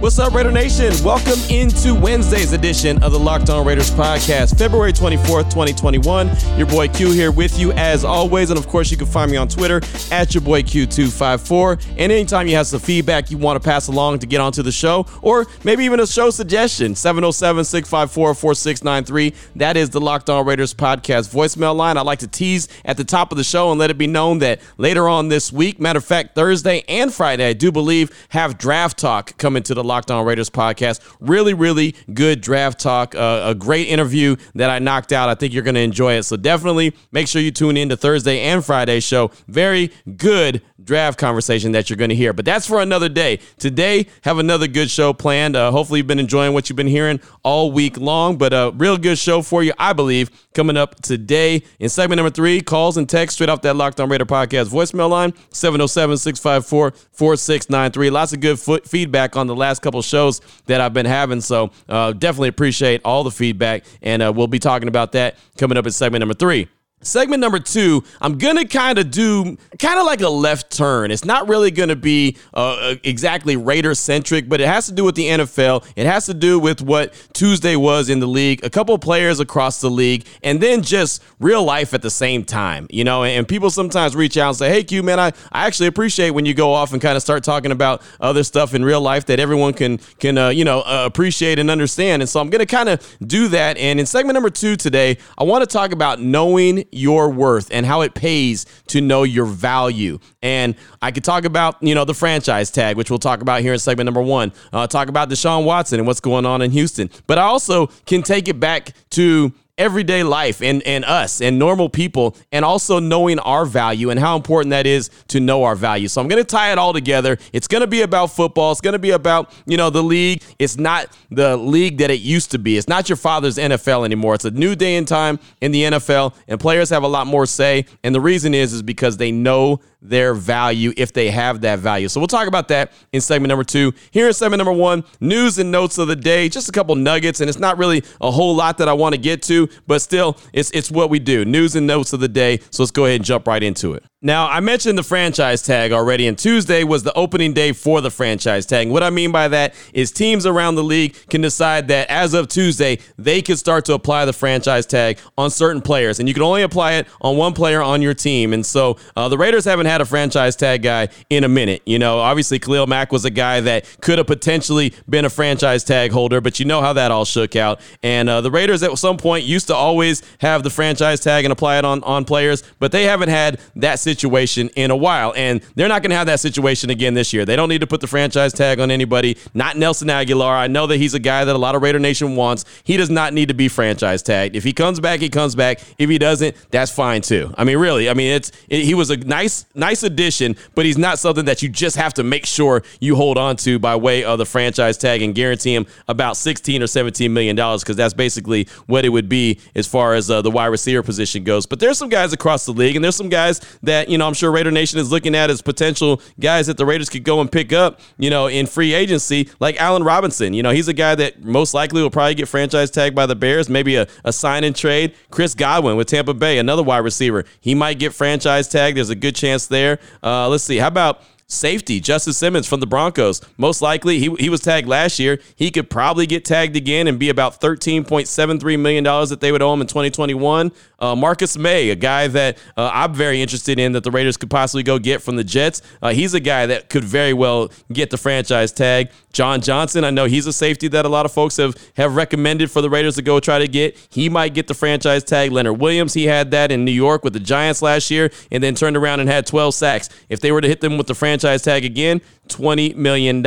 What's up, Raider Nation? Welcome into Wednesday's edition of the Locked On Raiders podcast, February 24th, 2021. Your boy Q here with you as always. And of course, you can find me on Twitter at your boy Q254. And anytime you have some feedback you want to pass along to get onto the show, or maybe even a show suggestion, 707 654 4693. That is the Locked On Raiders podcast voicemail line. I like to tease at the top of the show and let it be known that later on this week, matter of fact, Thursday and Friday, I do believe, have draft talk coming to the Locked On Raiders podcast. Really, really good draft talk. Uh, a great interview that I knocked out. I think you're going to enjoy it. So definitely make sure you tune in to Thursday and Friday show. Very good draft conversation that you're going to hear. But that's for another day. Today, have another good show planned. Uh, hopefully, you've been enjoying what you've been hearing all week long. But a real good show for you, I believe, coming up today in segment number three. Calls and text straight off that Locked On Raider podcast voicemail line 707 654 4693. Lots of good foot feedback on the last couple shows that I've been having. So uh, definitely appreciate all the feedback. And uh, we'll be talking about that coming up in segment number three. Segment number two, I'm gonna kind of do kind of like a left turn. It's not really gonna be uh, exactly Raider centric, but it has to do with the NFL. It has to do with what Tuesday was in the league, a couple players across the league, and then just real life at the same time. You know, and people sometimes reach out and say, "Hey, Q, man, I, I actually appreciate when you go off and kind of start talking about other stuff in real life that everyone can can uh, you know uh, appreciate and understand." And so I'm gonna kind of do that. And in segment number two today, I want to talk about knowing your worth and how it pays to know your value. And I could talk about, you know, the franchise tag, which we'll talk about here in segment number one. Uh, talk about Deshaun Watson and what's going on in Houston. But I also can take it back to everyday life and, and us and normal people and also knowing our value and how important that is to know our value. So I'm going to tie it all together. It's going to be about football. It's going to be about, you know, the league. It's not the league that it used to be. It's not your father's NFL anymore. It's a new day and time in the NFL and players have a lot more say. And the reason is is because they know their value if they have that value. So we'll talk about that in segment number two. Here in segment number one, news and notes of the day, just a couple nuggets, and it's not really a whole lot that I want to get to, but still, it's it's what we do. News and notes of the day. So let's go ahead and jump right into it. Now, I mentioned the franchise tag already, and Tuesday was the opening day for the franchise tag. What I mean by that is teams around the league can decide that as of Tuesday, they can start to apply the franchise tag on certain players, and you can only apply it on one player on your team. And so uh, the Raiders haven't had a franchise tag guy in a minute. You know, obviously Khalil Mack was a guy that could have potentially been a franchise tag holder, but you know how that all shook out. And uh, the Raiders at some point used to always have the franchise tag and apply it on on players, but they haven't had that situation in a while. And they're not going to have that situation again this year. They don't need to put the franchise tag on anybody, not Nelson Agholor. I know that he's a guy that a lot of Raider Nation wants. He does not need to be franchise tagged. If he comes back, he comes back. If he doesn't, that's fine too. I mean, really, I mean, it's it, he was a nice nice addition, but he's not something that you just have to make sure you hold on to by way of the franchise tag and guarantee him about 16 or 17 million dollars because that's basically what it would be as far as uh, the wide receiver position goes. But there's some guys across the league, and there's some guys that you know I'm sure Raider Nation is looking at as potential guys that the Raiders could go and pick up, you know, in free agency, like Allen Robinson. You know, he's a guy that most likely will probably get franchise tagged by the Bears, maybe a, a sign and trade. Chris Godwin with Tampa Bay, another wide receiver, he might get franchise tagged. There's a good chance there. Uh, let's see, how about Safety, Justin Simmons from the Broncos. Most likely, he, he was tagged last year. He could probably get tagged again and be about $13.73 million that they would owe him in 2021. Uh, Marcus Maye, a guy that uh, I'm very interested in that the Raiders could possibly go get from the Jets. Uh, he's a guy that could very well get the franchise tag. John Johnson, I know he's a safety that a lot of folks have, have recommended for the Raiders to go try to get. He might get the franchise tag. Leonard Williams, he had that in New York with the Giants last year and then turned around and had 12 sacks. If they were to hit them with the franchise tag again, $20 million.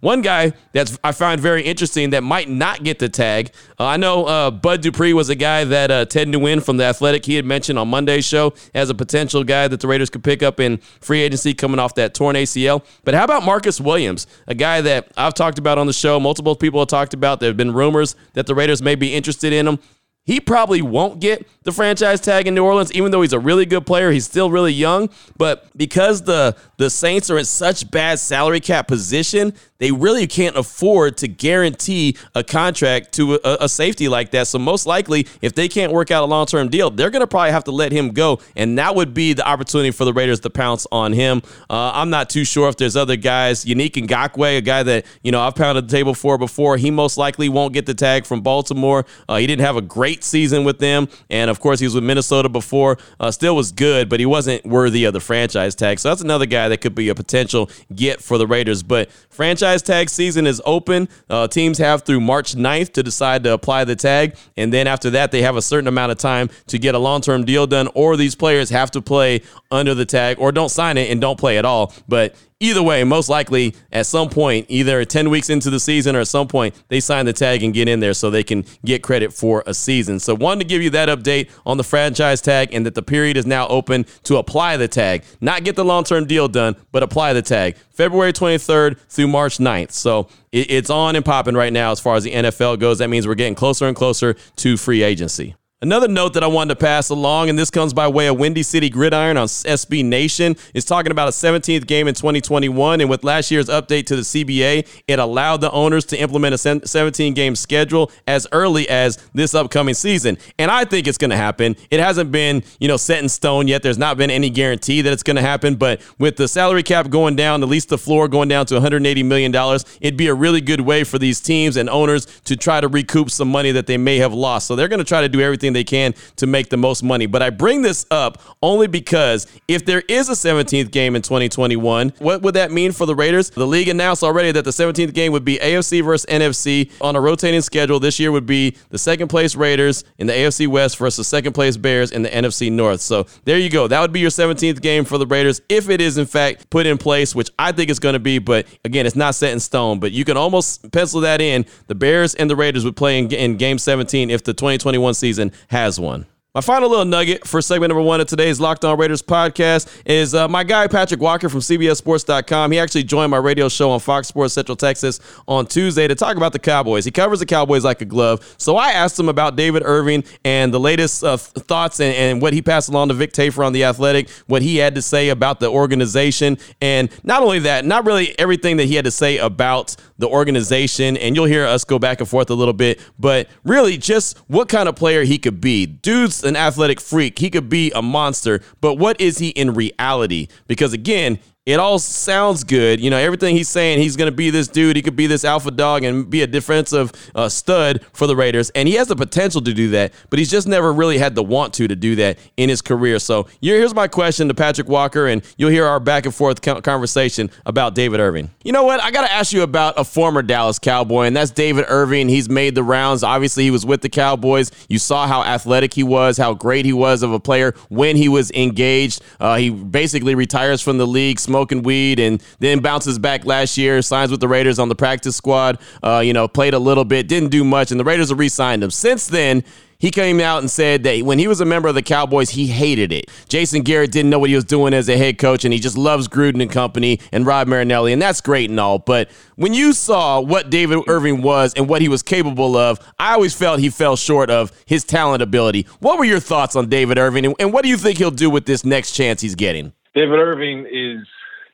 One guy that's I find very interesting that might not get the tag. Uh, I know uh, Bud Dupree was a guy that uh, Ted Nguyen from The Athletic, he had mentioned on Monday's show as a potential guy that the Raiders could pick up in free agency coming off that torn ACL. But how about Marcus Williams, a guy that I've talked about on the show, multiple people have talked about. There have been rumors that the Raiders may be interested in him. He probably won't get the franchise tag in New Orleans, even though he's a really good player. He's still really young, but because the the Saints are in such bad salary cap position, they really can't afford to guarantee a contract to a, a safety like that. So most likely, if they can't work out a long term deal, they're going to probably have to let him go, and that would be the opportunity for the Raiders to pounce on him. Uh, I'm not too sure if there's other guys. Yannick Ngakoue, a guy that you know I've pounded the table for before, he most likely won't get the tag from Baltimore. Uh, he didn't have a great season with them, and of course he was with Minnesota before. Uh, still was good, but he wasn't worthy of the franchise tag. So that's another guy that could be a potential get for the Raiders. But franchise tag season is open. Uh, teams have through March 9th to decide to apply the tag. And then after that, they have a certain amount of time to get a long term deal done, or these players have to play under the tag or don't sign it and don't play at all. But either way, most likely at some point, either 10 weeks into the season or at some point, they sign the tag and get in there so they can get credit for a season. So, wanted to give you that update on the franchise tag and that the period is now open to apply the tag, not get the long term deal done, but apply the tag. February 23rd through March 9th. So, it's on and popping right now as far as the NFL goes. That means we're getting closer and closer to free agency. Another note that I wanted to pass along, and this comes by way of Windy City Gridiron on SB Nation, is talking about a 17th game in 2021. And with last year's update to the CBA, it allowed the owners to implement a 17 game schedule as early as this upcoming season. And I think it's going to happen. It hasn't been, you know, set in stone yet. There's not been any guarantee that it's going to happen. But with the salary cap going down, at least the floor going down to $180 million, it'd be a really good way for these teams and owners to try to recoup some money that they may have lost. So they're going to try to do everything everything they can to make the most money. But I bring this up only because if there is a 17th game in 2021, what would that mean for the Raiders? The league announced already that the 17th game would be AFC versus NFC on a rotating schedule. This year would be the second place Raiders in the AFC West versus the second place Bears in the NFC North. So there you go. That would be your 17th game for the Raiders if it is in fact put in place, which I think it's going to be. But again, it's not set in stone. But you can almost pencil that in. The Bears and the Raiders would play in, in game 17 if the 2021 season has one. My final little nugget for segment number one of today's Locked On Raiders podcast is uh, my guy Patrik Walker from CBSSports.com. He actually joined my radio show on Fox Sports Central Texas on Tuesday to talk about the Cowboys. He covers the Cowboys like a glove. So I asked him about David Irving and the latest uh, thoughts and, and, what he passed along to Vic Tafur on The Athletic, what he had to say about the organization. And not only that, not really everything that he had to say about the organization. And you'll hear us go back and forth a little bit, but really just what kind of player he could be. Dude's an athletic freak. He could be a monster, but what is he in reality? Because again, it all sounds good. You know, everything he's saying, he's going to be this dude. He could be this alpha dog and be a defensive uh, stud for the Raiders. And he has the potential to do that, but he's just never really had the want to to do that in his career. So here's my question to Patrik Walker, and you'll hear our back and forth conversation about David Irving. You know what? I got to ask you about a former Dallas Cowboy, and that's David Irving. He's made the rounds. Obviously, he was with the Cowboys. You saw how athletic he was, how great he was of a player when he was engaged. Uh, he basically retires from the league smoking weed and then bounces back last year, signs with the Raiders on the practice squad. Uh, you know, played a little bit, didn't do much, and the Raiders have re signed him. Since then, he came out and said that when he was a member of the Cowboys, he hated it. Jason Garrett didn't know what he was doing as a head coach, and he just loves Gruden and company and Rod Marinelli, and that's great and all. But when you saw what David Irving was and what he was capable of, I always felt he fell short of his talent ability. What were your thoughts on David Irving, and what do you think he'll do with this next chance he's getting? David Irving is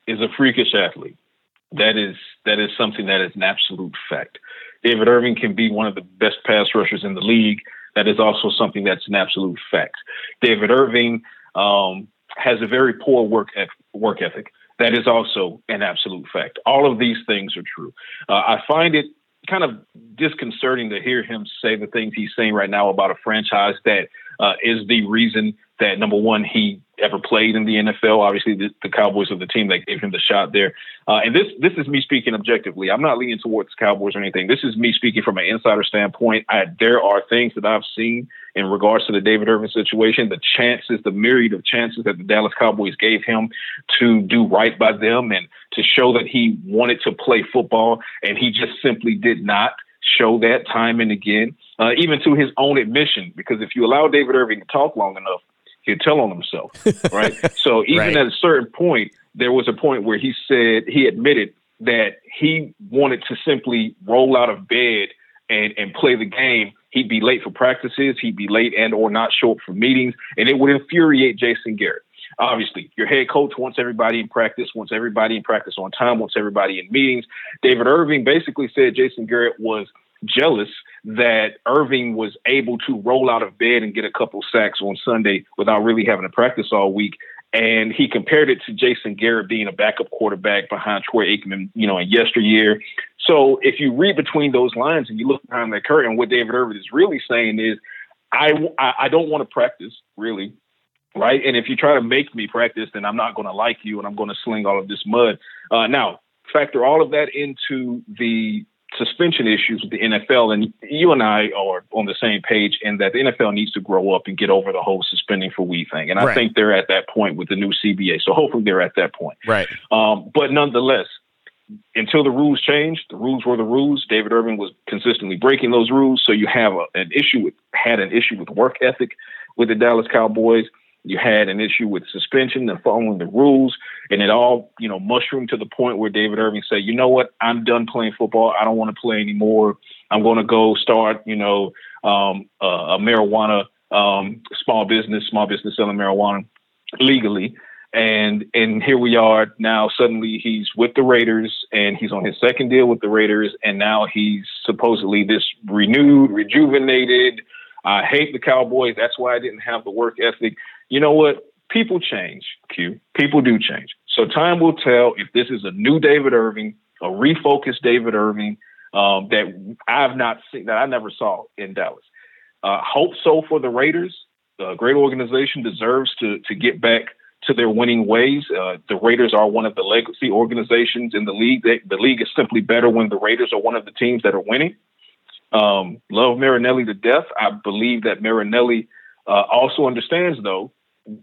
is a freakish athlete. That is that is something that is an absolute fact. David Irving can be one of the best pass rushers in the league. That is also something that's an absolute fact. David Irving um, has a very poor work work ethic. That is also an absolute fact. All of these things are true. Uh, I find it kind of disconcerting to hear him say the things he's saying right now about a franchise that uh, is the reason that number one he ever played in the NFL. Obviously, the, the Cowboys are the team that gave him the shot there. Uh, and this this is me speaking objectively. I'm not leaning towards the Cowboys or anything. This is me speaking from an insider standpoint. I, there are things that I've seen in regards to the David Irving situation, the chances, the myriad of chances that the Dallas Cowboys gave him to do right by them and to show that he wanted to play football, and he just simply did not show that time and again, uh, even to his own admission. Because if you allow David Irving to talk long enough, he'll tell on himself, right? so even right. at a certain point, there was a point where he said he admitted that he wanted to simply roll out of bed and and play the game. He'd be late for practices. He'd be late and or not show up for meetings, and it would infuriate Jason Garrett. Obviously, your head coach wants everybody in practice, wants everybody in practice on time, wants everybody in meetings. David Irving basically said Jason Garrett was jealous that Irving was able to roll out of bed and get a couple sacks on Sunday without really having to practice all week. And he compared it to Jason Garrett being a backup quarterback behind Troy Aikman, you know, in yesteryear. So if you read between those lines and you look behind that curtain, what David Irving is really saying is, I, I don't want to practice really, right? And if you try to make me practice, then I'm not going to like you, and I'm going to sling all of this mud. Uh, now, factor all of that into the suspension issues with the NFL, and you and I are on the same page in that the NFL needs to grow up and get over the whole suspending for we thing. And I right. think they're at that point with the new CBA. So hopefully they're at that point. Right. Um, but nonetheless, until the rules changed, the rules were the rules. David Irving was consistently breaking those rules. So you have a, an issue with had an issue with work ethic with the Dallas Cowboys. You had an issue with suspension and following the rules, and it all, you know, mushroomed to the point where David Irving said, "You know what? I'm done playing football. I don't want to play anymore. I'm going to go start, you know, um, uh, a marijuana um, small business, small business selling marijuana legally." And and here we are now. Suddenly he's with the Raiders, and he's on his second deal with the Raiders, and now he's supposedly this renewed, rejuvenated. I hate the Cowboys. That's why I didn't have the work ethic you know what? People change, Q. People do change. So time will tell if this is a new David Irving, a refocused David Irving um, that I've not seen, that I never saw in Dallas. Uh, hope so for the Raiders. A great organization deserves to to get back to their winning ways. Uh, the Raiders are one of the legacy organizations in the league. They, the league is simply better when the Raiders are one of the teams that are winning. Um, love Marinelli to death. I believe that Marinelli uh, also understands, though,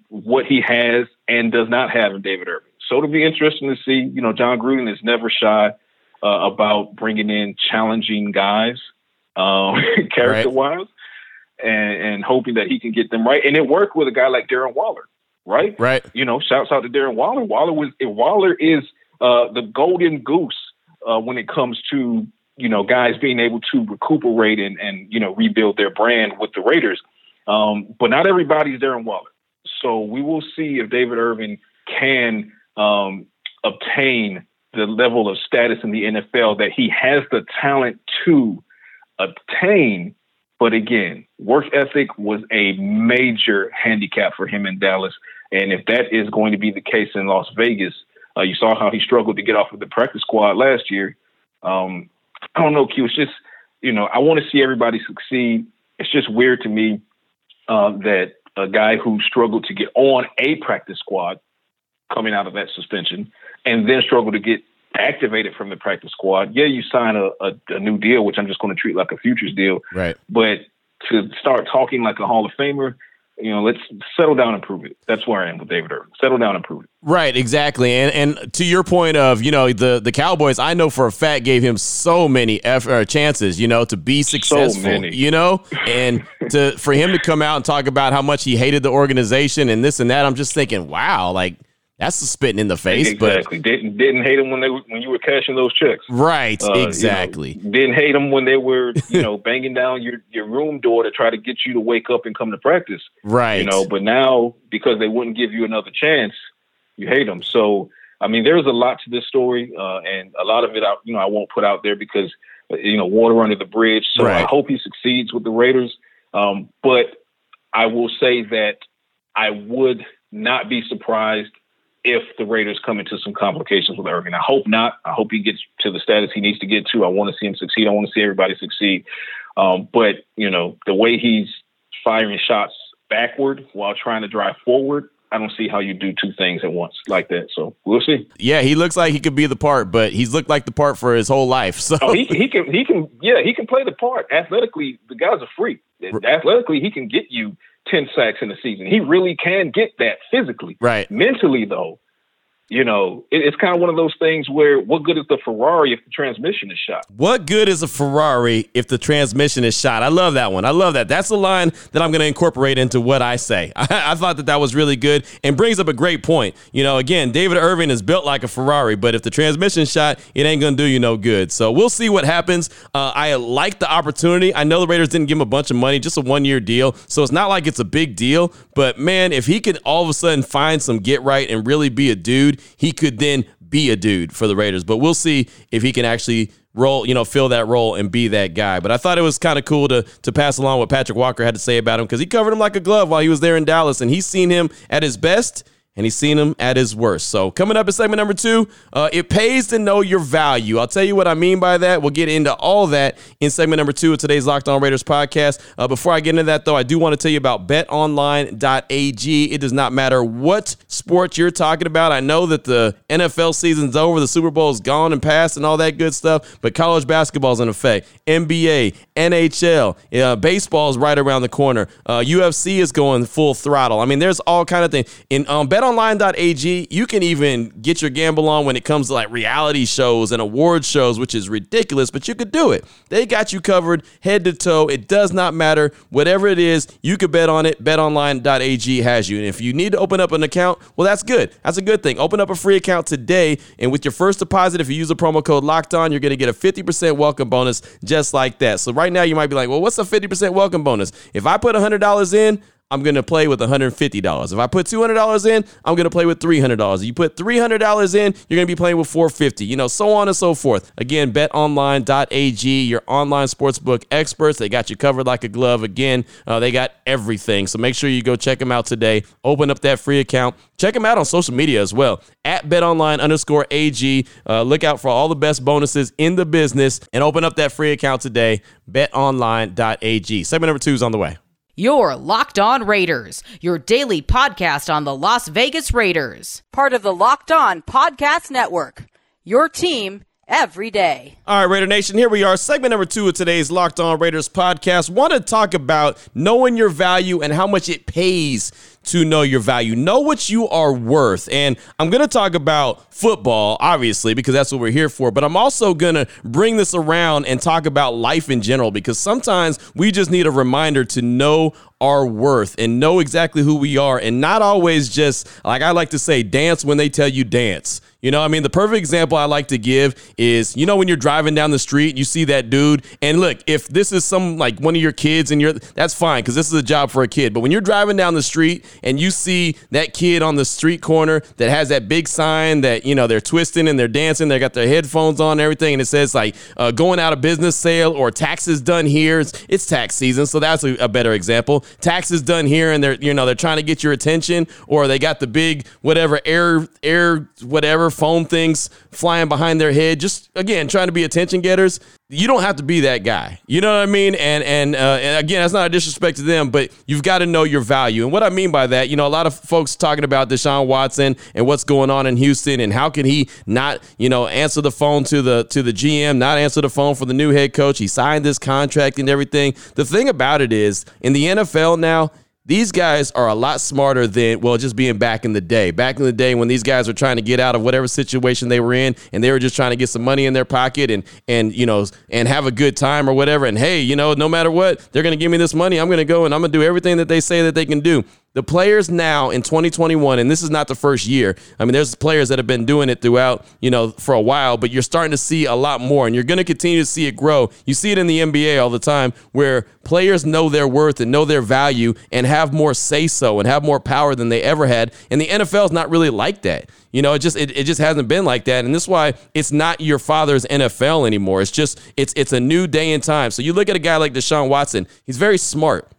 what he has and does not have in David Irving. So it'll be interesting to see. You know, Jon Gruden is never shy uh, about bringing in challenging guys, um, character wise, right. and, and hoping that he can get them right. And it worked with a guy like Darren Waller, right? Right. You know, shouts out to Darren Waller. Waller was Waller is uh, the golden goose uh, when it comes to you know guys being able to recuperate and and you know rebuild their brand with the Raiders. Um, but not everybody's Darren Waller. So we will see if David Irving can um, obtain the level of status in the NFL that he has the talent to obtain. But again, work ethic was a major handicap for him in Dallas. And if that is going to be the case in Las Vegas, uh, you saw how he struggled to get off of the practice squad last year. Um, I don't know, Q. It's just, you know, I want to see everybody succeed. It's just weird to me uh, that a guy who struggled to get on a practice squad coming out of that suspension and then struggled to get activated from the practice squad. Yeah, you sign a, a, a new deal, which I'm just going to treat like a futures deal. Right. But to start talking like a Hall of Famer, you know, let's settle down and prove it. That's where I am with David Irving. Settle down and prove it. Right, exactly. And and to your point of, you know, the the Cowboys, I know for a fact gave him so many F, uh, chances, you know, to be successful, so you know, and to for him to come out and talk about how much he hated the organization and this and that, I'm just thinking, wow, like that's the spitting in the face. Exactly. But didn't didn't hate them when they when you were cashing those checks. Right. Uh, exactly. You know, didn't hate them when they were you know banging down your your room door to try to get you to wake up and come to practice. Right. You know, but now because they wouldn't give you another chance, you hate them. So I mean, there's a lot to this story, uh, and a lot of it, I, you know, I won't put out there because you know water under the bridge. So right. I hope he succeeds with the Raiders. Um, but I will say that I would not be surprised if the Raiders come into some complications with Irving. I hope not. I hope he gets to the status he needs to get to. I want to see him succeed. I want to see everybody succeed. Um, but you know, the way he's firing shots backward while trying to drive forward, I don't see how you do two things at once like that. So we'll see. Yeah, he looks like he could be the part, but he's looked like the part for his whole life. So oh, he, he can he can yeah he can play the part. Athletically, the guy's a freak. Athletically, he can get you ten sacks in a season. He really can get that physically. Right. Mentally, though, you know, it, it's kind of one of those things where what good is the Ferrari if the transmission is shot? What good is a Ferrari if the transmission is shot? I love that one. I love that. That's a line that I'm going to incorporate into what I say. I, I, thought that that was really good and brings up a great point. You know, again, David Irving is built like a Ferrari, but if the transmission shot, it ain't going to do you no good. So we'll see what happens. Uh, I like the opportunity. I know the Raiders didn't give him a bunch of money, just a one year deal. So it's not like it's a big deal. But man, if he could all of a sudden find some get right and really be a dude, he could then be a dude for the Raiders. But we'll see if he can actually role, you know, fill that role and be that guy. But I thought it was kind of cool to to pass along what Patrik Walker had to say about him because he covered him like a glove while he was there in Dallas, and he's seen him at his best and he's seen him at his worst. So, coming up in segment number two, uh, it pays to know your value. I'll tell you what I mean by that. We'll get into all that in segment number two of today's Locked On Raiders podcast. Uh, before I get into that, though, I do want to tell you about betonline.ag. It does not matter what sport you're talking about. I know that the NFL season's over, the Super Bowl is gone and past, and all that good stuff, but college basketball's in effect. NBA, NHL, uh, baseball is right around the corner. UFC uh, is going full throttle. I mean, there's all kind of things. In um, Bet betonline.ag, you can even get your gamble on when it comes to like reality shows and award shows, which is ridiculous, but you could do it. They got you covered head to toe. It does not matter. Whatever it is, you could bet on it. Betonline.ag has you. And if you need to open up an account, well, that's good. That's a good thing. Open up a free account today. And with your first deposit, if you use the promo code locked on, you're going to get a 50% welcome bonus just like that. So right now, you might be like, well, what's a 50% welcome bonus? If I put $100 in, I'm going to play with $150. If I put $200 in, I'm going to play with $300. If you put $300 in, you're going to be playing with 450. You know, so on and so forth. Again, betonline.ag, your online sportsbook experts. They got you covered like a glove. Again, uh, they got everything. So make sure you go check them out today. Open up that free account. Check them out on social media as well. At betonline underscore AG. Uh, look out for all the best bonuses in the business and open up that free account today. Betonline.ag. Segment number two is on the way. Your Locked On Raiders, your daily podcast on the Las Vegas Raiders. Part of the Locked On Podcast Network. Your team every day. All right, Raider Nation, here we are. Segment number two of today's Locked On Raiders podcast. Want to talk about knowing your value and how much it pays to know your value. Know what you are worth. And I'm going to talk about football, obviously, because that's what we're here for. But I'm also going to bring this around and talk about life in general, because sometimes we just need a reminder to know our worth and know exactly who we are and not always just, like I like to say, dance when they tell you dance. You know, I mean, the perfect example I like to give is, you know, when you're driving down the street, you see that dude, and look, if this is some like one of your kids and you're, that's fine because this is a job for a kid. But when you're driving down the street and you see that kid on the street corner that has that big sign that, you know, they're twisting and they're dancing, they got their headphones on and everything, and it says like uh, going out of business sale or taxes done here. It's, it's tax season, so that's a, a better example. Taxes done here, and they're, you know, they're trying to get your attention, or they got the big whatever air, air, whatever phone things flying behind their head. Just again, trying to be attention getters. You don't have to be that guy. You know what I mean? And and, uh, and again, that's not a disrespect to them, but you've got to know your value. And what I mean by that, you know, a lot of folks talking about Deshaun Watson and what's going on in Houston and how can he not, you know, answer the phone to the to the GM, not answer the phone for the new head coach. He signed this contract and everything. The thing about it is, in the NFL now, these guys are a lot smarter than well just being back in the day. Back in the day when these guys were trying to get out of whatever situation they were in and they were just trying to get some money in their pocket and and you know and have a good time or whatever and hey you know no matter what they're going to give me this money i'm going to go and i'm going to do everything that they say that they can do the players now in 2021 and this is not the first year i mean there's players that have been doing it throughout you know for a while but you're starting to see a lot more and you're going to continue to see it grow you see it in the nba all the time where players know their worth and know their value and have more say so and have more power than they ever had and the nfl is not really like that you know, it just it, it just hasn't been like that. And this is why it's not your father's NFL anymore. It's just it's it's a new day and time. So you look at a guy like Deshaun Watson, he's very smart.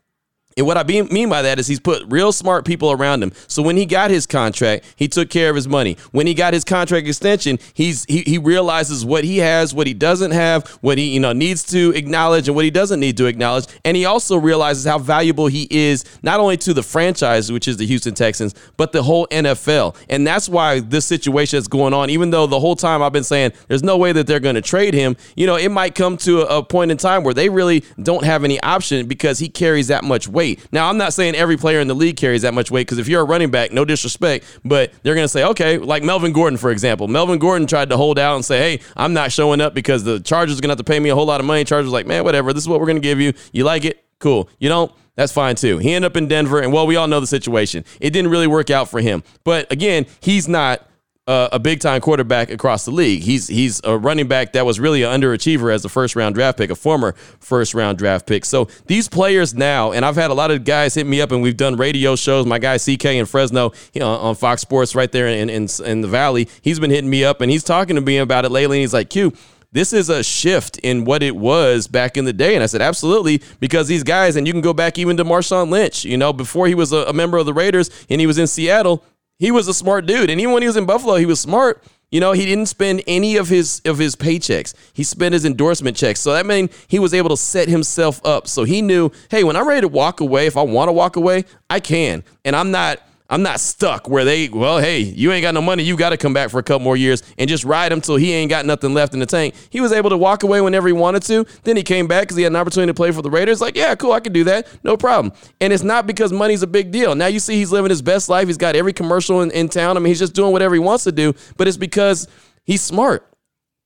And what I mean by that is he's put real smart people around him. So when he got his contract, he took care of his money. When he got his contract extension, he's he, he realizes what he has, what he doesn't have, what he you know needs to acknowledge, and what he doesn't need to acknowledge. And he also realizes how valuable he is not only to the franchise, which is the Houston Texans, but the whole NFL. And that's why this situation is going on. Even though the whole time I've been saying there's no way that they're going to trade him, you know, it might come to a, a point in time where they really don't have any option because he carries that much weight weight. Now, I'm not saying every player in the league carries that much weight because if you're a running back, no disrespect, but they're going to say, okay, like Melvin Gordon, for example. Melvin Gordon tried to hold out and say, hey, I'm not showing up because the Chargers are going to have to pay me a whole lot of money. Chargers like, man, whatever. This is what we're going to give you. You like it? Cool. You don't? That's fine too. He ended up in Denver, and well, we all know the situation. It didn't really work out for him. But again, he's not uh, a big time quarterback across the league. He's he's a running back that was really an underachiever as a first round draft pick, a former first round draft pick. So these players now, and I've had a lot of guys hit me up, and we've done radio shows. My guy CK in Fresno you know, on Fox Sports right there in, in in the Valley, he's been hitting me up, and he's talking to me about it lately. And he's like, "Q." this is a shift in what it was back in the day. And I said, absolutely, because these guys, and you can go back even to Marshawn Lynch, you know, before he was a, a member of the Raiders and he was in Seattle, he was a smart dude. And even when he was in Buffalo, he was smart. You know, he didn't spend any of his of his paychecks. He spent his endorsement checks. So that meant he was able to set himself up. So he knew, hey, when I'm ready to walk away, if I want to walk away, I can. And I'm not I'm not stuck where they, well, hey, you ain't got no money. You got to come back for a couple more years and just ride him till he ain't got nothing left in the tank. He was able to walk away whenever he wanted to. Then he came back because he had an opportunity to play for the Raiders. Like, yeah, cool, I can do that. No problem. And it's not because money's a big deal. Now you see he's living his best life. He's got every commercial in, in town. I mean, he's just doing whatever he wants to do, but it's because he's smart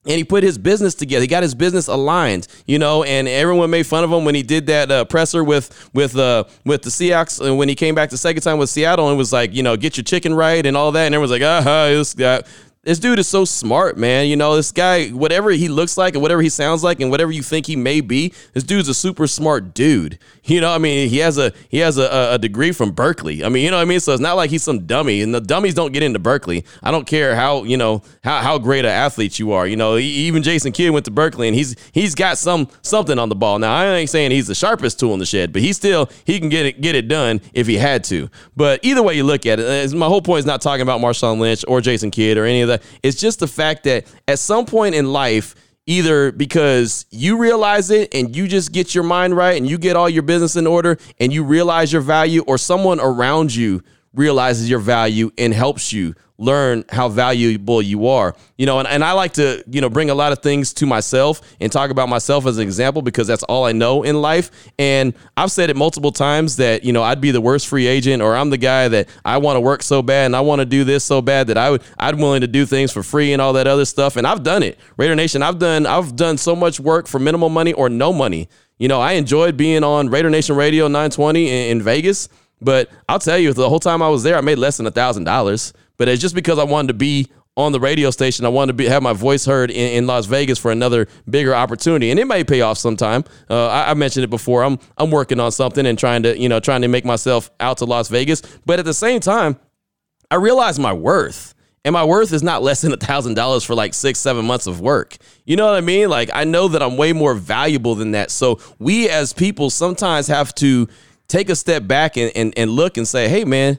and he put his business together. He got his business aligned, you know. And everyone made fun of him when he did that uh, presser with with uh, with the Seahawks, and when he came back the second time with Seattle, and was like, you know, get your chicken right and all that. And everyone's like, ah, uh-huh, this dude is so smart, man. You know, this guy, whatever he looks like and whatever he sounds like and whatever you think he may be, this dude's a super smart dude. You know, I mean, he has a he has a, a degree from Berkeley. I mean, you know what I mean? So it's not like he's some dummy. And the dummies don't get into Berkeley. I don't care how, you know, how, how great an athlete you are. You know, even Jason Kidd went to Berkeley and he's he's got some something on the ball. Now, I ain't saying he's the sharpest tool in the shed, but he still he can get it get it done if he had to. But either way you look at it, uh, my whole point is not talking about Marshawn Lynch or Jason Kidd or any of that. It's just the fact that at some point in life, either because you realize it and you just get your mind right and you get all your business in order and you realize your value, or someone around you realizes your value and helps you learn how valuable you are. You know, and, and I like to, you know, bring a lot of things to myself and talk about myself as an example because that's all I know in life. And I've said it multiple times that, you know, I'd be the worst free agent or I'm the guy that I want to work so bad and I want to do this so bad that I would I'm willing to do things for free and all that other stuff. And I've done it. Raider Nation, I've done I've done so much work for minimal money or no money. You know, I enjoyed being on Raider Nation Radio 920 in, in Vegas. But I'll tell you, the whole time I was there, I made less than a thousand dollars. But it's just because I wanted to be on the radio station. I wanted to be, have my voice heard in, in, Las Vegas for another bigger opportunity, and it may pay off sometime. Uh, I, I, mentioned it before. I'm I'm working on something and trying to you know trying to make myself out to Las Vegas. But at the same time, I realize my worth. And my worth is not less than a thousand dollars for like six, seven months of work. You know what I mean? Like I know that I'm way more valuable than that. So we as people sometimes have to take a step back and, and, and look and say, hey man,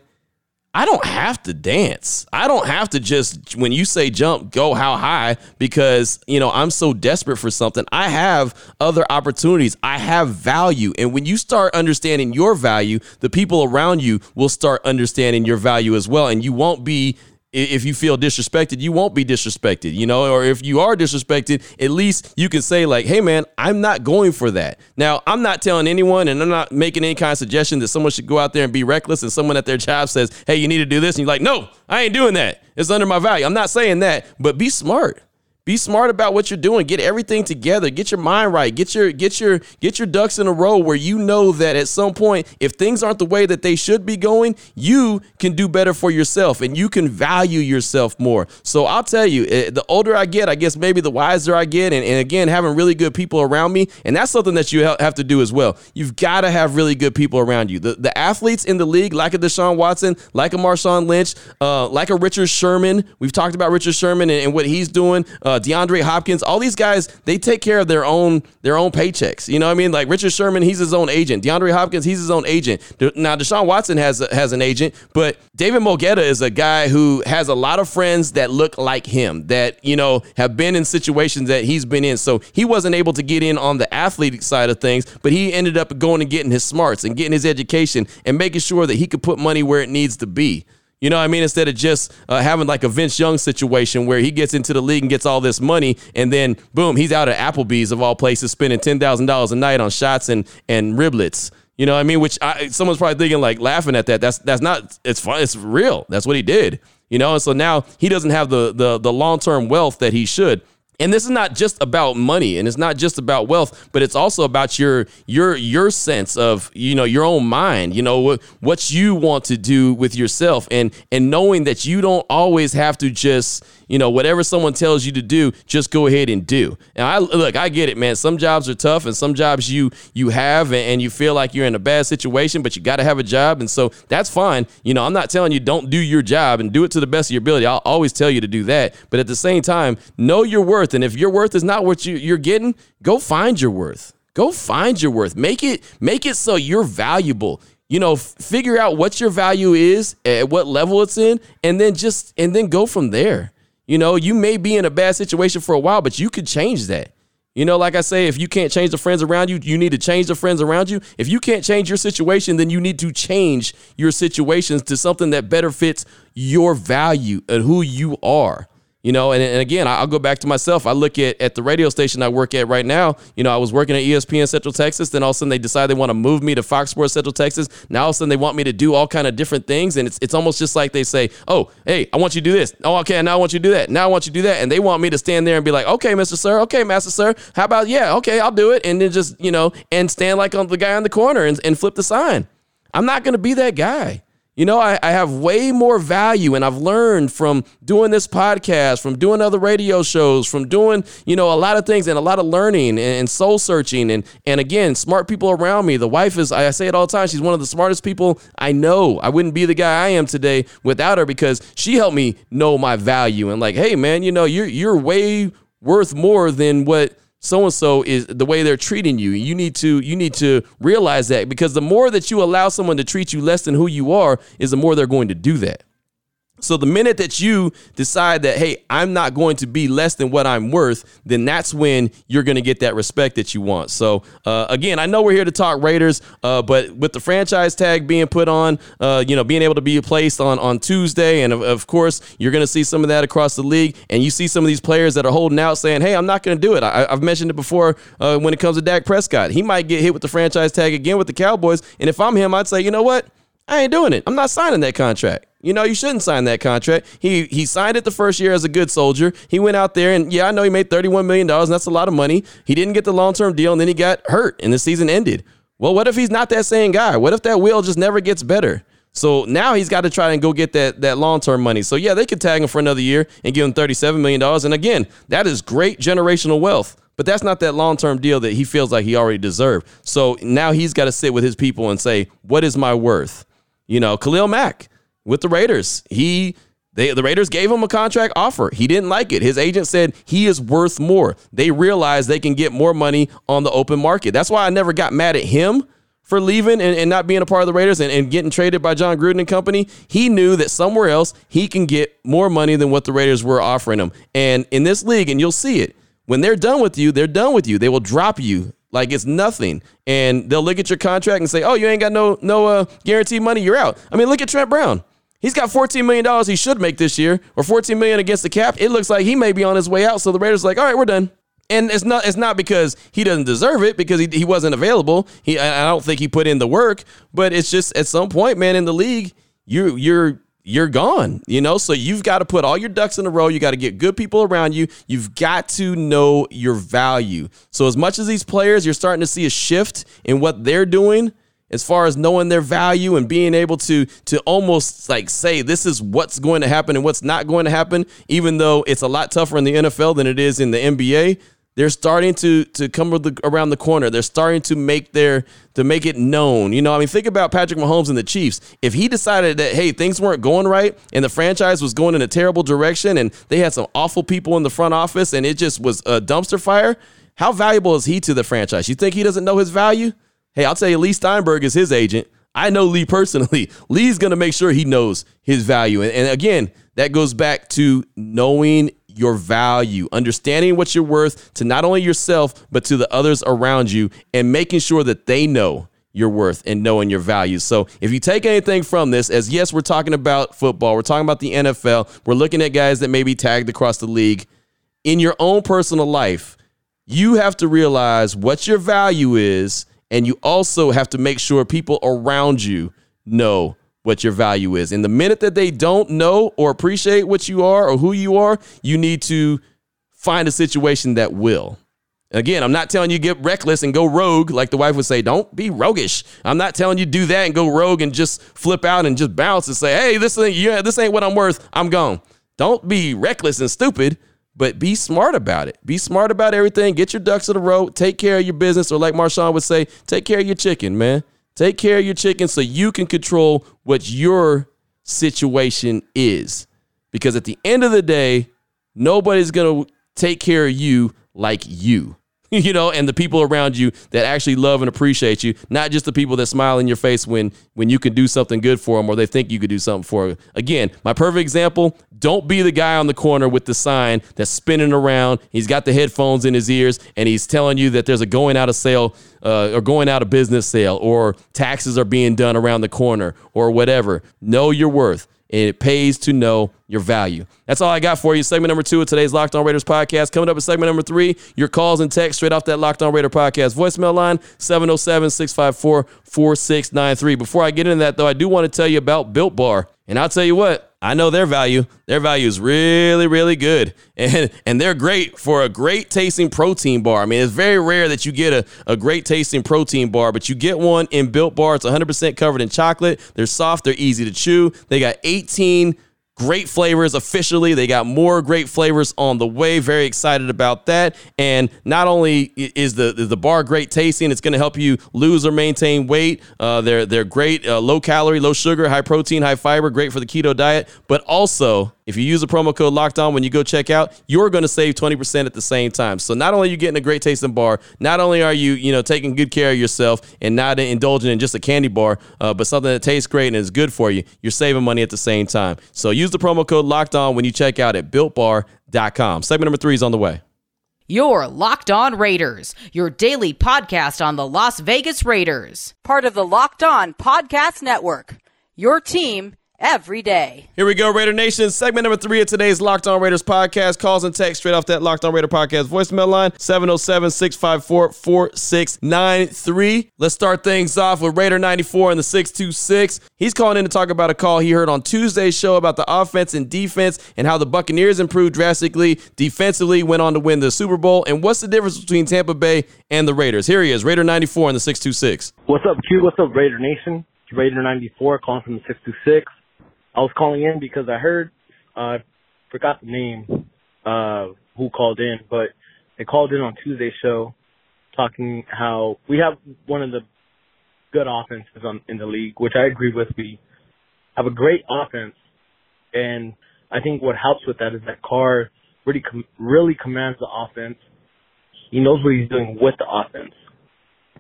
I don't have to dance. I don't have to just when you say jump, go how high because, you know, I'm so desperate for something. I have other opportunities. I have value. And when you start understanding your value, the people around you will start understanding your value as well and you won't be if you feel disrespected, you won't be disrespected, you know, or if you are disrespected, at least you can say, like, hey, man, I'm not going for that. Now, I'm not telling anyone and I'm not making any kind of suggestion that someone should go out there and be reckless and someone at their job says, hey, you need to do this. And you're like, no, I ain't doing that. It's under my value. I'm not saying that, but be smart. Be smart about what you're doing. Get everything together. Get your mind right. Get your get your get your ducks in a row where you know that at some point if things aren't the way that they should be going, you can do better for yourself and you can value yourself more. So I'll tell you, eh, the older I get, I guess maybe the wiser I get and, and again having really good people around me and that's something that you have to do as well. You've got to have really good people around you. The the athletes in the league like a Deshaun Watson, like a Marshawn Lynch, uh, like a Richard Sherman. We've talked about Richard Sherman and, and what he's doing. Uh, uh, DeAndre Hopkins, all these guys, they take care of their own their own paychecks. You know what I mean? Like Richard Sherman, he's his own agent. DeAndre Hopkins, he's his own agent. Now Deshaun Watson has a, has an agent, but David Mulugheta is a guy who has a lot of friends that look like him that you know have been in situations that he's been in. So he wasn't able to get in on the athletic side of things, but he ended up going and getting his smarts and getting his education and making sure that he could put money where it needs to be. You know what I mean? Instead of just uh, having like a Vince Young situation where he gets into the league and gets all this money, and then boom, he's out at Applebee's of all places, spending ten thousand dollars a night on shots and and riblets. You know what I mean? Which I, someone's probably thinking like laughing at that. That's that's not. It's fun. It's real. That's what he did. You know, and so now he doesn't have the the the long term wealth that he should. And this is not just about money and it's not just about wealth, but it's also about your your your sense of, you know, your own mind, you know, what what you want to do with yourself. And and knowing that you don't always have to just you know, whatever someone tells you to do, just go ahead and do. And I look, I get it, man. Some jobs are tough, and some jobs you you have, and you feel like you're in a bad situation, but you got to have a job, and so that's fine. You know, I'm not telling you don't do your job and do it to the best of your ability. I'll always tell you to do that, but at the same time, know your worth, and if your worth is not what you, you're getting, go find your worth. Go find your worth. Make it make it so you're valuable you know figure out what your value is at what level it's in and then just and then go from there you know, you may be in a bad situation for a while, but you could change that. You know, like I say, if you can't change the friends around you, you need to change the friends around you. If you can't change your situation, then you need to change your situations to something that better fits your value and who you are. You know, and, and again, I'll go back to myself. I look at, at the radio station I work at right now. You know, I was working at ESPN Central Texas. Then all of a sudden they decide they want to move me to Fox Sports Central Texas. Now all of a sudden they want me to do all kind of different things. And it's, it's almost just like they say, oh, hey, I want you to do this. Oh, okay, now I want you to do that. Now I want you to do that. And they want me to stand there and be like, okay, Mr. Sir. Okay, Master Sir. How about, yeah, okay, I'll do it. And then just, you know, and stand like on the guy on the corner and, and flip the sign. I'm not going to be that guy. You know, I, I, have way more value, and I've learned from doing this podcast, from doing other radio shows, from doing, you know, a lot of things and a lot of learning and, and, soul searching. And, and again, smart people around me. The wife is, I say it all the time, she's one of the smartest people I know. I wouldn't be the guy I am today without her because she helped me know my value and, like, hey, man, you know, you're, you're way worth more than what so and so is the way they're treating you. You need to you need to realize that because the more that you allow someone to treat you less than who you are is the more they're going to do that. So the minute that you decide that, hey, I'm not going to be less than what I'm worth, then that's when you're going to get that respect that you want. So uh, again, I know we're here to talk Raiders, uh, but with the franchise tag being put on, uh, you know, being able to be placed on on Tuesday, and of, of course, you're going to see some of that across the league, and you see some of these players that are holding out, saying, hey, I'm not going to do it. I, have mentioned it before uh, when it comes to Dak Prescott, he might get hit with the franchise tag again with the Cowboys, and if I'm him, I'd say, you know what? I ain't doing it. I'm not signing that contract. You know, you shouldn't sign that contract. He he signed it the first year as a good soldier. He went out there and yeah, I know he made $31 million, and that's a lot of money. He didn't get the long-term deal, and then he got hurt and the season ended. Well, what if he's not that same guy? What if that wheel just never gets better? So now he's got to try and go get that that long-term money. So yeah, they could tag him for another year and give him $37 million. And again, that is great generational wealth. But that's not that long-term deal that he feels like he already deserved. So now he's got to sit with his people and say, what is my worth? You know, Khalil Mack with the Raiders. He they the Raiders gave him a contract offer. He didn't like it. His agent said he is worth more. They realized they can get more money on the open market. That's why I never got mad at him for leaving and, and not being a part of the Raiders and, and getting traded by Jon Gruden and company. He knew that somewhere else he can get more money than what the Raiders were offering him. And in this league, and you'll see it, when they're done with you, they're done with you. They will drop you like it's nothing. And they'll look at your contract and say, "Oh, you ain't got no no uh, guaranteed money. You're out." I mean, look at Trent Brown. He's got $14 million he should make this year, or 14 million against the cap. It looks like he may be on his way out. So the Raiders like, all right, we're done. And it's not it's not because he doesn't deserve it because he, he wasn't available. He I don't think he put in the work, but it's just at some point, man, in the league, you you're you're gone, you know? So you've got to put all your ducks in a row. You got to get good people around you. You've got to know your value. So as much as these players, you're starting to see a shift in what they're doing as far as knowing their value and being able to to almost like say this is what's going to happen and what's not going to happen, even though it's a lot tougher in the NFL than it is in the NBA they're starting to to come around the corner. They're starting to make their to make it known. You know, I mean, think about Patrick Mahomes and the Chiefs. If he decided that hey, things weren't going right and the franchise was going in a terrible direction and they had some awful people in the front office and it just was a dumpster fire, how valuable is he to the franchise? You think he doesn't know his value? Hey, I'll tell you, Leigh Steinberg is his agent. I know Leigh personally. Leigh's going to make sure he knows his value. And, and again, that goes back to knowing your value, understanding what you're worth to not only yourself, but to the others around you, and making sure that they know your worth and knowing your value. So, if you take anything from this, as yes, we're talking about football, we're talking about the NFL, we're looking at guys that may be tagged across the league. In your own personal life, you have to realize what your value is, and you also have to make sure people around you know what your value is. And the minute that they don't know or appreciate what you are or who you are, you need to find a situation that will. Again, I'm not telling you get reckless and go rogue, like the wife would say. Don't be roguish. I'm not telling you do that and go rogue and just flip out and just bounce and say, "Hey, this ain't yeah, this ain't what I'm worth. I'm gone." Don't be reckless and stupid, but be smart about it. Be smart about everything. Get your ducks in a row. Take care of your business, or like Marshawn would say, take care of your chicken, man. Take care of your chicken so you can control what your situation is. Because at the end of the day, nobody's going to take care of you like you. you know, and the people around you that actually love and appreciate you, not just the people that smile in your face when when you can do something good for them or they think you could do something for them. Again, my perfect example, don't be the guy on the corner with the sign that's spinning around. He's got the headphones in his ears and he's telling you that there's a going out of sale uh, or going out of business sale or taxes are being done around the corner or whatever. Know your worth it pays to know your value. That's all I got for you. Segment number two of today's Locked On Raiders podcast. Coming up in segment number three, your calls and text straight off that Locked On Raider podcast voicemail line 707 654 4693. Before I get into that, though, I do want to tell you about Built Bar. And I'll tell you what, I know their value. Their value is really, really good. And and they're great for a great tasting protein bar. I mean, it's very rare that you get a, a great tasting protein bar, but you get one in Built Bar. It's 100% covered in chocolate. They're soft, they're easy to chew. They got 18 Great flavors officially. They got more great flavors on the way. Very excited about that. And not only is the the bar great tasting, it's going to help you lose or maintain weight. Uh, they're they're great, uh, low calorie, low sugar, high protein, high fiber, great for the keto diet. But also if you use the promo code locked on when you go check out, you're going to save 20% at the same time. So not only are you getting a great tasting bar, not only are you, you know, taking good care of yourself and not indulging in just a candy bar, uh, but something that tastes great and is good for you, you're saving money at the same time. So use the promo code locked on when you check out at builtbar.com. Segment number three is on the way. Your Locked On Raiders, your daily podcast on the Las Vegas Raiders, part of the Locked On Podcast Network. Your team every day. Here we go, Raider Nation. Segment number three of today's Locked On Raiders podcast. Calls and text straight off that Locked On Raider podcast voicemail line 707 654 4693. Let's start things off with Raider 94 in the 626. He's calling in to talk about a call he heard on Tuesday's show about the offense and defense and how the Buccaneers improved drastically defensively, went on to win the Super Bowl. And what's the difference between Tampa Bay and the Raiders? Here he is, Raider 94 in the 626. What's up, Q? What's up, Raider Nation? It's Raider 94 calling from the 626. I was calling in because I heard uh, I forgot the name uh, who called in, but they called in on Tuesday's show talking how we have one of the good offenses on, in the league, which I agree with. We have a great offense, and I think what helps with that is that Carr really com- really commands the offense. He knows what he's doing with the offense.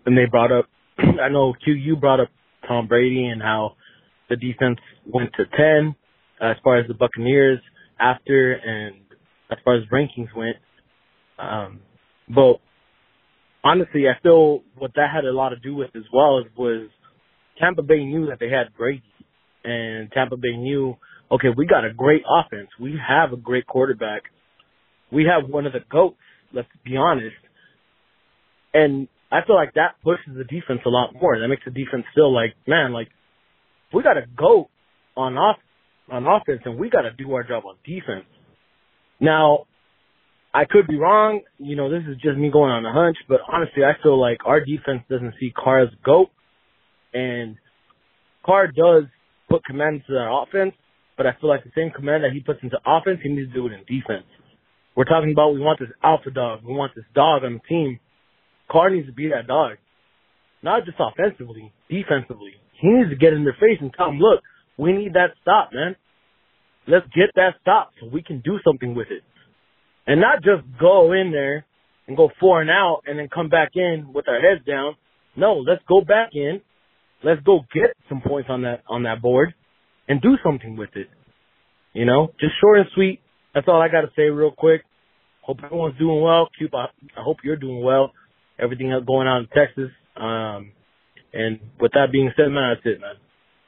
And they brought up, I know Q, you brought up Tom Brady and how the defense went to 10 as far as the Buccaneers after and as far as rankings went. Um, but honestly, I feel what that had a lot to do with as well was Tampa Bay knew that they had Brady and Tampa Bay knew, okay, we got a great offense. We have a great quarterback. We have one of the GOATs, let's be honest. And I feel like that pushes the defense a lot more. That makes the defense feel like, man, like we got to go on off on offense and we got to do our job on defense. Now, I could be wrong. You know, this is just me going on a hunch, but honestly, I feel like our defense doesn't see Carr as GOAT, and Carr does put command into that offense, but I feel like the same command that he puts into offense, he needs to do it in defense. we're talking about we want this alpha dog. We want this dog on the team. Carr needs to be that dog. Not just offensively, defensively. He needs to get in their face and tell them, look, we need that stop, man. Let's get that stop so we can do something with it. And not just go in there and go four and out and then come back in with our heads down. No, let's go back in. Let's go get some points on that on that board and do something with it. You know, just short and sweet. That's all I got to say real quick. Hope everyone's doing well. Cube, I, I hope you're doing well. Everything else going on in Texas. Um, and with that being said, man, that's it, man.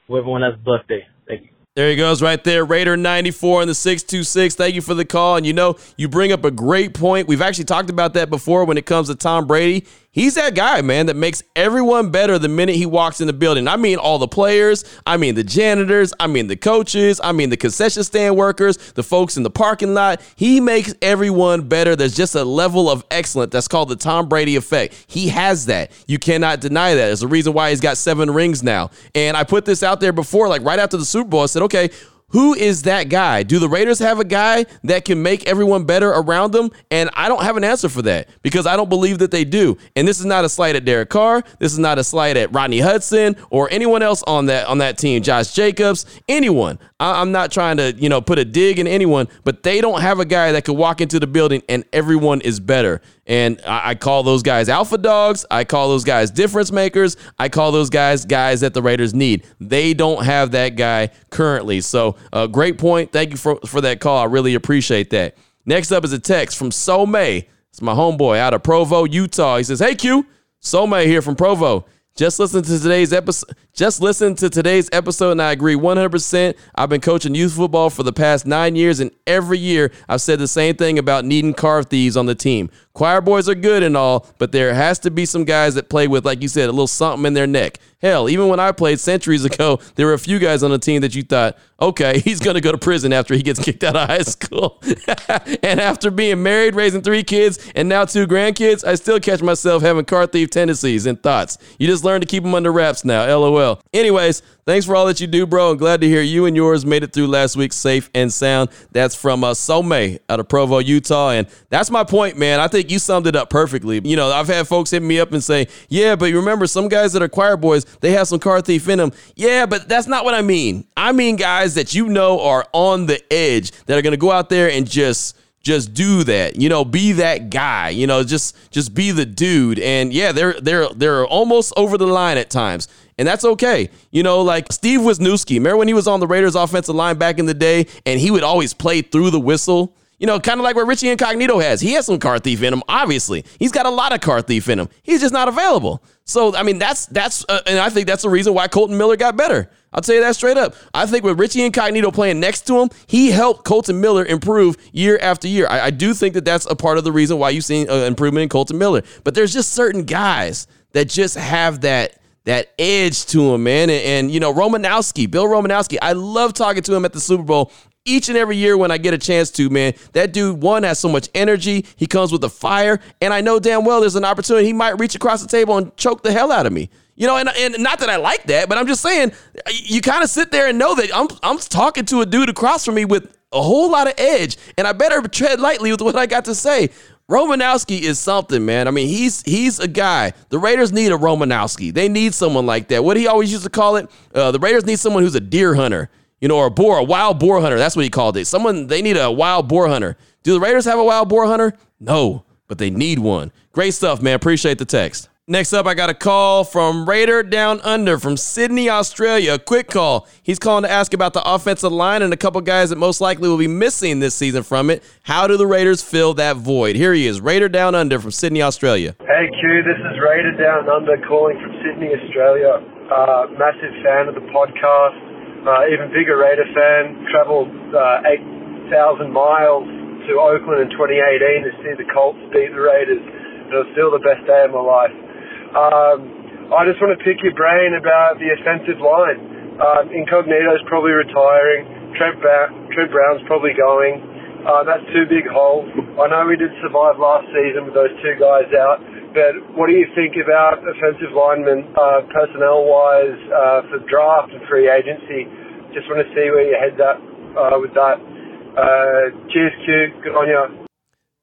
Hope everyone has a blessed day. Thank you. There he goes right there. Raider 94 in the 626. Thank you for the call. And you know, you bring up a great point. We've actually talked about that before when it comes to Tom Brady. He's that guy, man, that makes everyone better the minute he walks in the building. I mean, all the players, I mean, the janitors, I mean, the coaches, I mean, the concession stand workers, the folks in the parking lot. He makes everyone better. There's just a level of excellence that's called the Tom Brady effect. He has that. You cannot deny that. There's a reason why he's got seven rings now. And I put this out there before, like right after the Super Bowl, I said, okay, who is that guy? Do the Raiders have a guy that can make everyone better around them? And I don't have an answer for that because I don't believe that they do. And this is not a slight at Derek Carr. This is not a slight at Rodney Hudson or anyone else on that on that team. Josh Jacobs, anyone. I, am not trying to you know put a dig in anyone, but they don't have a guy that could walk into the building and everyone is better. And I, I, call those guys alpha dogs. I call those guys difference makers. I call those guys guys that the Raiders need. They don't have that guy currently. So, uh, great point. Thank you for, for that call. I really appreciate that. Next up is a text from So May. It's my homeboy out of Provo, Utah. He says, Hey, Q. So May here from Provo. Just listen to today's episode. Just listen to today's episode, and I agree 100%. I've been coaching youth football for the past nine years, and every year I've said the same thing about needing car thieves on the team. Choir boys are good and all, but there has to be some guys that play with, like you said, a little something in their neck. Hell, even when I played centuries ago, there were a few guys on the team that you thought, okay, he's going to go to prison after he gets kicked out of high school. and after being married, raising three kids, and now two grandkids, I still catch myself having car thief tendencies and thoughts. You just learn to keep them under wraps now. LOL. Anyways, Thanks for all that you do, bro. I'm glad to hear you and yours made it through last week safe and sound. That's from uh, Some out of Provo, Utah. And that's my point, man. I think you summed it up perfectly. You know, I've had folks hit me up and say, yeah, but you remember some guys that are choir boys, they have some car thief in them. Yeah, but that's not what I mean. I mean guys that you know are on the edge that are going to go out there and just just do that you know be that guy you know just just be the dude and yeah they're they're they're almost over the line at times and that's okay. You know, like Steve Wisniewski, remember when he was on the Raiders offensive line back in the day and he would always play through the whistle? You know, kind of like what Richie Incognito has. He has some car thief in him, obviously. He's got a lot of car thief in him. He's just not available. So, I mean, that's, that's, uh, and I think that's the reason why Kolton Miller got better. I'll tell you that straight up. I think with Richie Incognito playing next to him, he helped Kolton Miller improve year after year. I, I do think that that's a part of the reason why you've seen uh, improvement in Kolton Miller. But there's just certain guys that just have that that edge to him, man. And, and, you know, Romanowski, Bill Romanowski, I love talking to him at the Super Bowl each and every year when I get a chance to, man. That dude, one, has so much energy. He comes with a fire. And I know damn well there's an opportunity he might reach across the table and choke the hell out of me. You know, and, and not that I like that, but I'm just saying, you kind of sit there and know that I'm, I'm talking to a dude across from me with a whole lot of edge, and I better tread lightly with what I got to say. Romanowski is something, man. I mean, he's he's a guy. The Raiders need a Romanowski. They need someone like that. What he always used to call it, uh, the Raiders need someone who's a deer hunter, you know, or a boar, a wild boar hunter. That's what he called it. Someone they need a wild boar hunter. Do the Raiders have a wild boar hunter? No, but they need one. Great stuff, man. Appreciate the text. Next up, I got a call from Raider Down Under from Sydney, Australia. A quick call. He's calling to ask about the offensive line and a couple guys that most likely will be missing this season from it. How do the Raiders fill that void? Here he is, Raider Down Under from Sydney, Australia. Hey Q, this is Raider Down Under calling from Sydney, Australia. Uh, massive fan of the podcast. Uh, even bigger Raider fan. Traveled uh, 8,000 miles to Oakland in 2018 to see the Colts beat the Raiders. It was still the best day of my life. Um, I just want to pick your brain about the offensive line. Um, Incognito's probably retiring. Trent, ba- Trent Brown's probably going. Uh, that's two big holes. I know we did survive last season with those two guys out, but what do you think about offensive linemen, uh, personnel-wise, uh, for draft and free agency? Just want to see where your head's at uh, with that. Uh, cheers, Q. Good on you.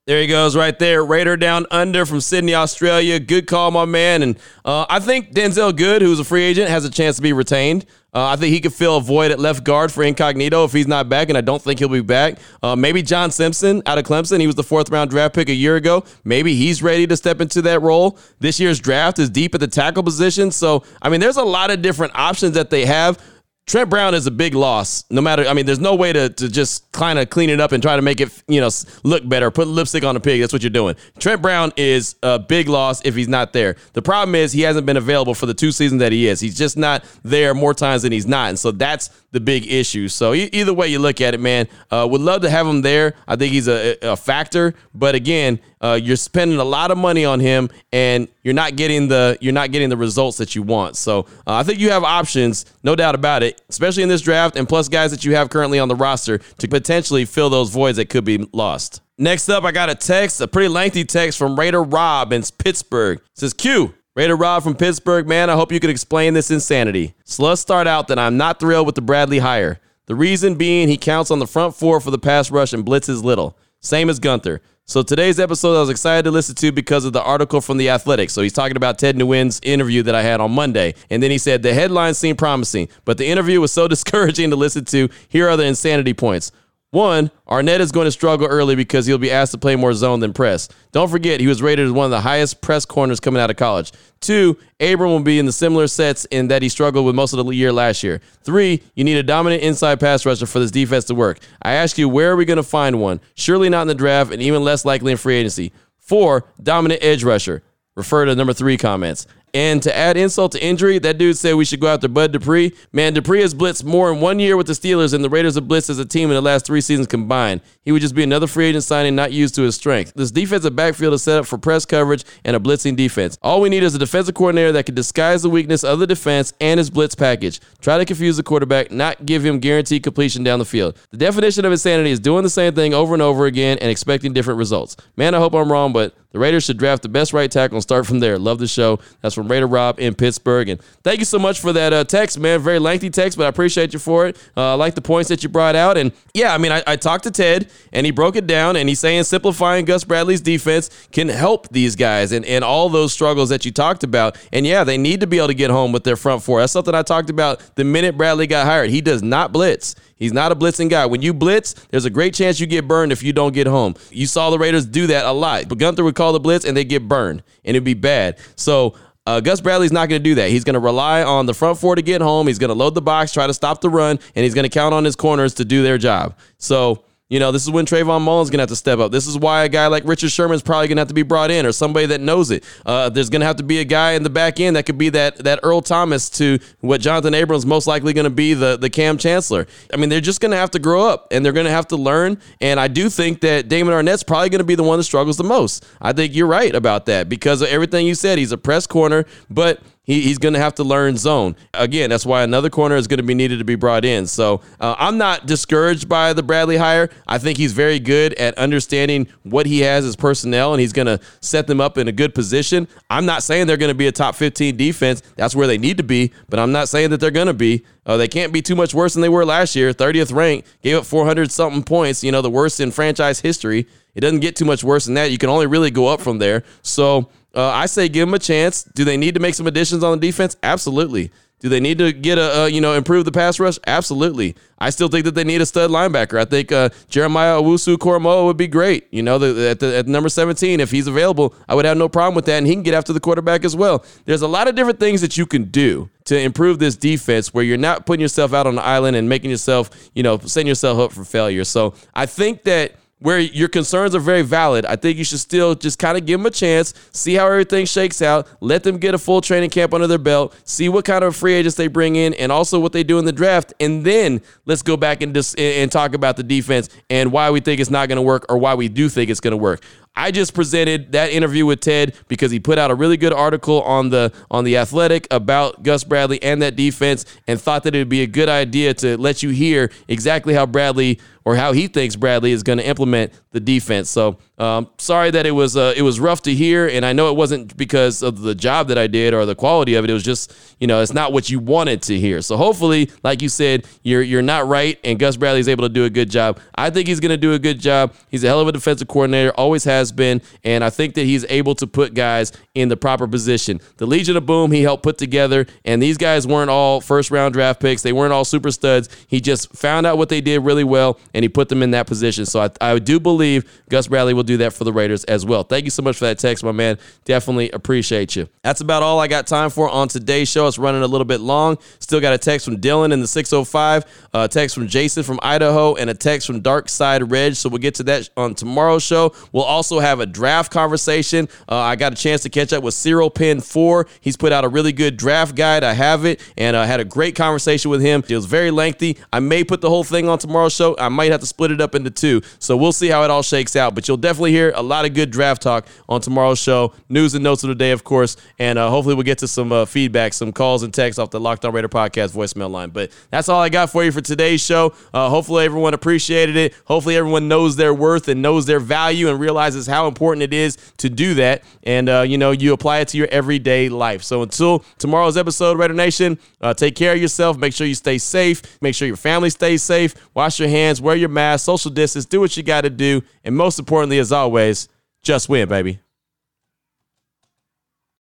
There he goes, right there. Raider down under from Sydney, Australia. Good call, my man. And uh, I think Denzelle Good, who's a free agent, has a chance to be retained. Uh, I think he could fill a void at left guard for Incognito if he's not back, and I don't think he'll be back. Uh, maybe John Simpson out of Clemson. He was the fourth round draft pick a year ago. Maybe he's ready to step into that role. This year's draft is deep at the tackle position. So, I mean, there's a lot of different options that they have. Trent Brown is a big loss. No matter, I mean, there's no way to, to just kind of clean it up and try to make it, you know, look better. Put lipstick on a pig. That's what you're doing. Trent Brown is a big loss if he's not there. The problem is he hasn't been available for the two seasons that he is. He's just not there more times than he's not, and so that's the big issue. So either way you look at it, man, uh, would love to have him there. I think he's a, a factor, but again, uh, you're spending a lot of money on him, and you're not getting the you're not getting the results that you want. So uh, I think you have options, no doubt about it, especially in this draft, and plus guys that you have currently on the roster to potentially fill those voids that could be lost. Next up, I got a text, a pretty lengthy text from Raider Rob in Pittsburgh. It says Q. Raider Rob from Pittsburgh, man, I hope you could explain this insanity. So let's start out that I'm not thrilled with the Bradley hire. The reason being he counts on the front four for the pass rush and blitzes little. Same as Guenther. So today's episode I was excited to listen to because of the article from The Athletic. So he's talking about Ted Nguyen's interview that I had on Monday. And then he said the headlines seemed promising, but the interview was so discouraging to listen to. Here are the insanity points. One, Arnette is going to struggle early because he'll be asked to play more zone than press. Don't forget, he was rated as one of the highest press corners coming out of college. Two, Abram will be in the similar sets in that he struggled with most of the year last year. Three, you need a dominant inside pass rusher for this defense to work. I ask you, where are we going to find one? Surely not in the draft and even less likely in free agency. Four, dominant edge rusher. Refer to number three comments. And to add insult to injury, that dude said we should go after Bud Dupree. Man, Dupree has blitzed more in one year with the Steelers than the Raiders have blitzed as a team in the last three seasons combined. He would just be another free agent signing not used to his strength. This defensive backfield is set up for press coverage and a blitzing defense. All we need is a defensive coordinator that can disguise the weakness of the defense and his blitz package. Try to confuse the quarterback, not give him guaranteed completion down the field. The definition of insanity is doing the same thing over and over again and expecting different results. Man, I hope I'm wrong, but the Raiders should draft the best right tackle and start from there. Love the show. That's from Raider Rob in Pittsburgh. And thank you so much for that uh, text, man. Very lengthy text, but I appreciate you for it. Uh, I like the points that you brought out. And yeah, I mean, I, I talked to Ted and he broke it down and he's saying simplifying Gus Bradley's defense can help these guys and, and all those struggles that you talked about. And yeah, they need to be able to get home with their front four. That's something I talked about the minute Bradley got hired. He does not blitz. He's not a blitzing guy. When you blitz, there's a great chance you get burned if you don't get home. You saw the Raiders do that a lot. But Guenther would call the blitz and they get burned, and it'd be bad. So uh, Gus Bradley's not going to do that. He's going to rely on the front four to get home. He's going to load the box, try to stop the run, and he's going to count on his corners to do their job. So you know, this is when Trayvon Mullen's gonna have to step up. This is why a guy like Richard Sherman's probably gonna have to be brought in, or somebody that knows it. Uh, there's gonna have to be a guy in the back end that could be that that Earl Thomas to what Johnathan Abram's most likely gonna be the the Kam Chancellor. I mean, they're just gonna have to grow up and they're gonna have to learn. And I do think that Damon Arnette's probably gonna be the one that struggles the most. I think you're right about that because of everything you said. He's a press corner, but he, he's going to have to learn zone. Again, that's why another corner is going to be needed to be brought in. So uh, I'm not discouraged by the Bradley hire. I think he's very good at understanding what he has as personnel, and he's going to set them up in a good position. I'm not saying they're going to be a top 15 defense. That's where they need to be, but I'm not saying that they're going to be. Uh, they can't be too much worse than they were last year. 30th rank, gave up 400 something points, you know, the worst in franchise history. It doesn't get too much worse than that. You can only really go up from there. So uh, I say give them a chance. Do they need to make some additions on the defense? Absolutely. Do they need to get a, uh, you know improve the pass rush? Absolutely. I still think that they need a stud linebacker. I think uh, Jeremiah Owusu Koramoah would be great. You know, the, at, the, at number 17, if he's available, I would have no problem with that, and he can get after the quarterback as well. There's a lot of different things that you can do to improve this defense where you're not putting yourself out on the island and making yourself, you know, setting yourself up for failure. So I think that where your concerns are very valid, I think you should still just kind of give them a chance, see how everything shakes out, let them get a full training camp under their belt, see what kind of free agents they bring in, and also what they do in the draft, and then let's go back and just and talk about the defense and why we think it's not going to work or why we do think it's going to work. I just presented that interview with Ted because he put out a really good article on the on the Athletic about Gus Bradley and that defense, and thought that it would be a good idea to let you hear exactly how Bradley or how he thinks Bradley is going to implement the defense. So um, sorry that it was uh, it was rough to hear, and I know it wasn't because of the job that I did or the quality of it. It was just you know it's not what you wanted to hear. So hopefully, like you said, you're you're not right, and Gus Bradley is able to do a good job. I think he's going to do a good job. He's a hell of a defensive coordinator, always has been, and I think that he's able to put guys in the proper position. The Legion of Boom he helped put together, and these guys weren't all first round draft picks. They weren't all super studs. He just found out what they did really well, and he put them in that position. So I, I do believe Gus Bradley will do that for the Raiders as well. Thank you so much for that text, my man. Definitely appreciate you. That's about all I got time for on today's show. It's running a little bit long. Still got a text from Dylan in the 605, a text from Jason from Idaho, and a text from Dark Side Reg. So we'll get to that on tomorrow's show. We'll also have a draft conversation. Uh, I got a chance to catch up with Cyril Pin 4. He's put out a really good draft guide. I have it, and I uh, had a great conversation with him. It was very lengthy. I may put the whole thing on tomorrow's show. I might have to split it up into two. So we'll see how it all shakes out. But you'll definitely hear a lot of good draft talk on tomorrow's show. News and notes of the day, of course. And uh, hopefully we'll get to some uh, feedback, some calls and texts off the Locked On Raider podcast voicemail line. But that's all I got for you for today's show. Uh, hopefully everyone appreciated it. Hopefully everyone knows their worth and knows their value and realizes how important it is to do that. And, uh, you know, you apply it to your everyday life. So until tomorrow's episode, Raider Nation, uh, take care of yourself. Make sure you stay safe. Make sure your family stays safe. Wash your hands, wear your mask, social distance, do what you got to do. And most importantly, as always, just win, baby.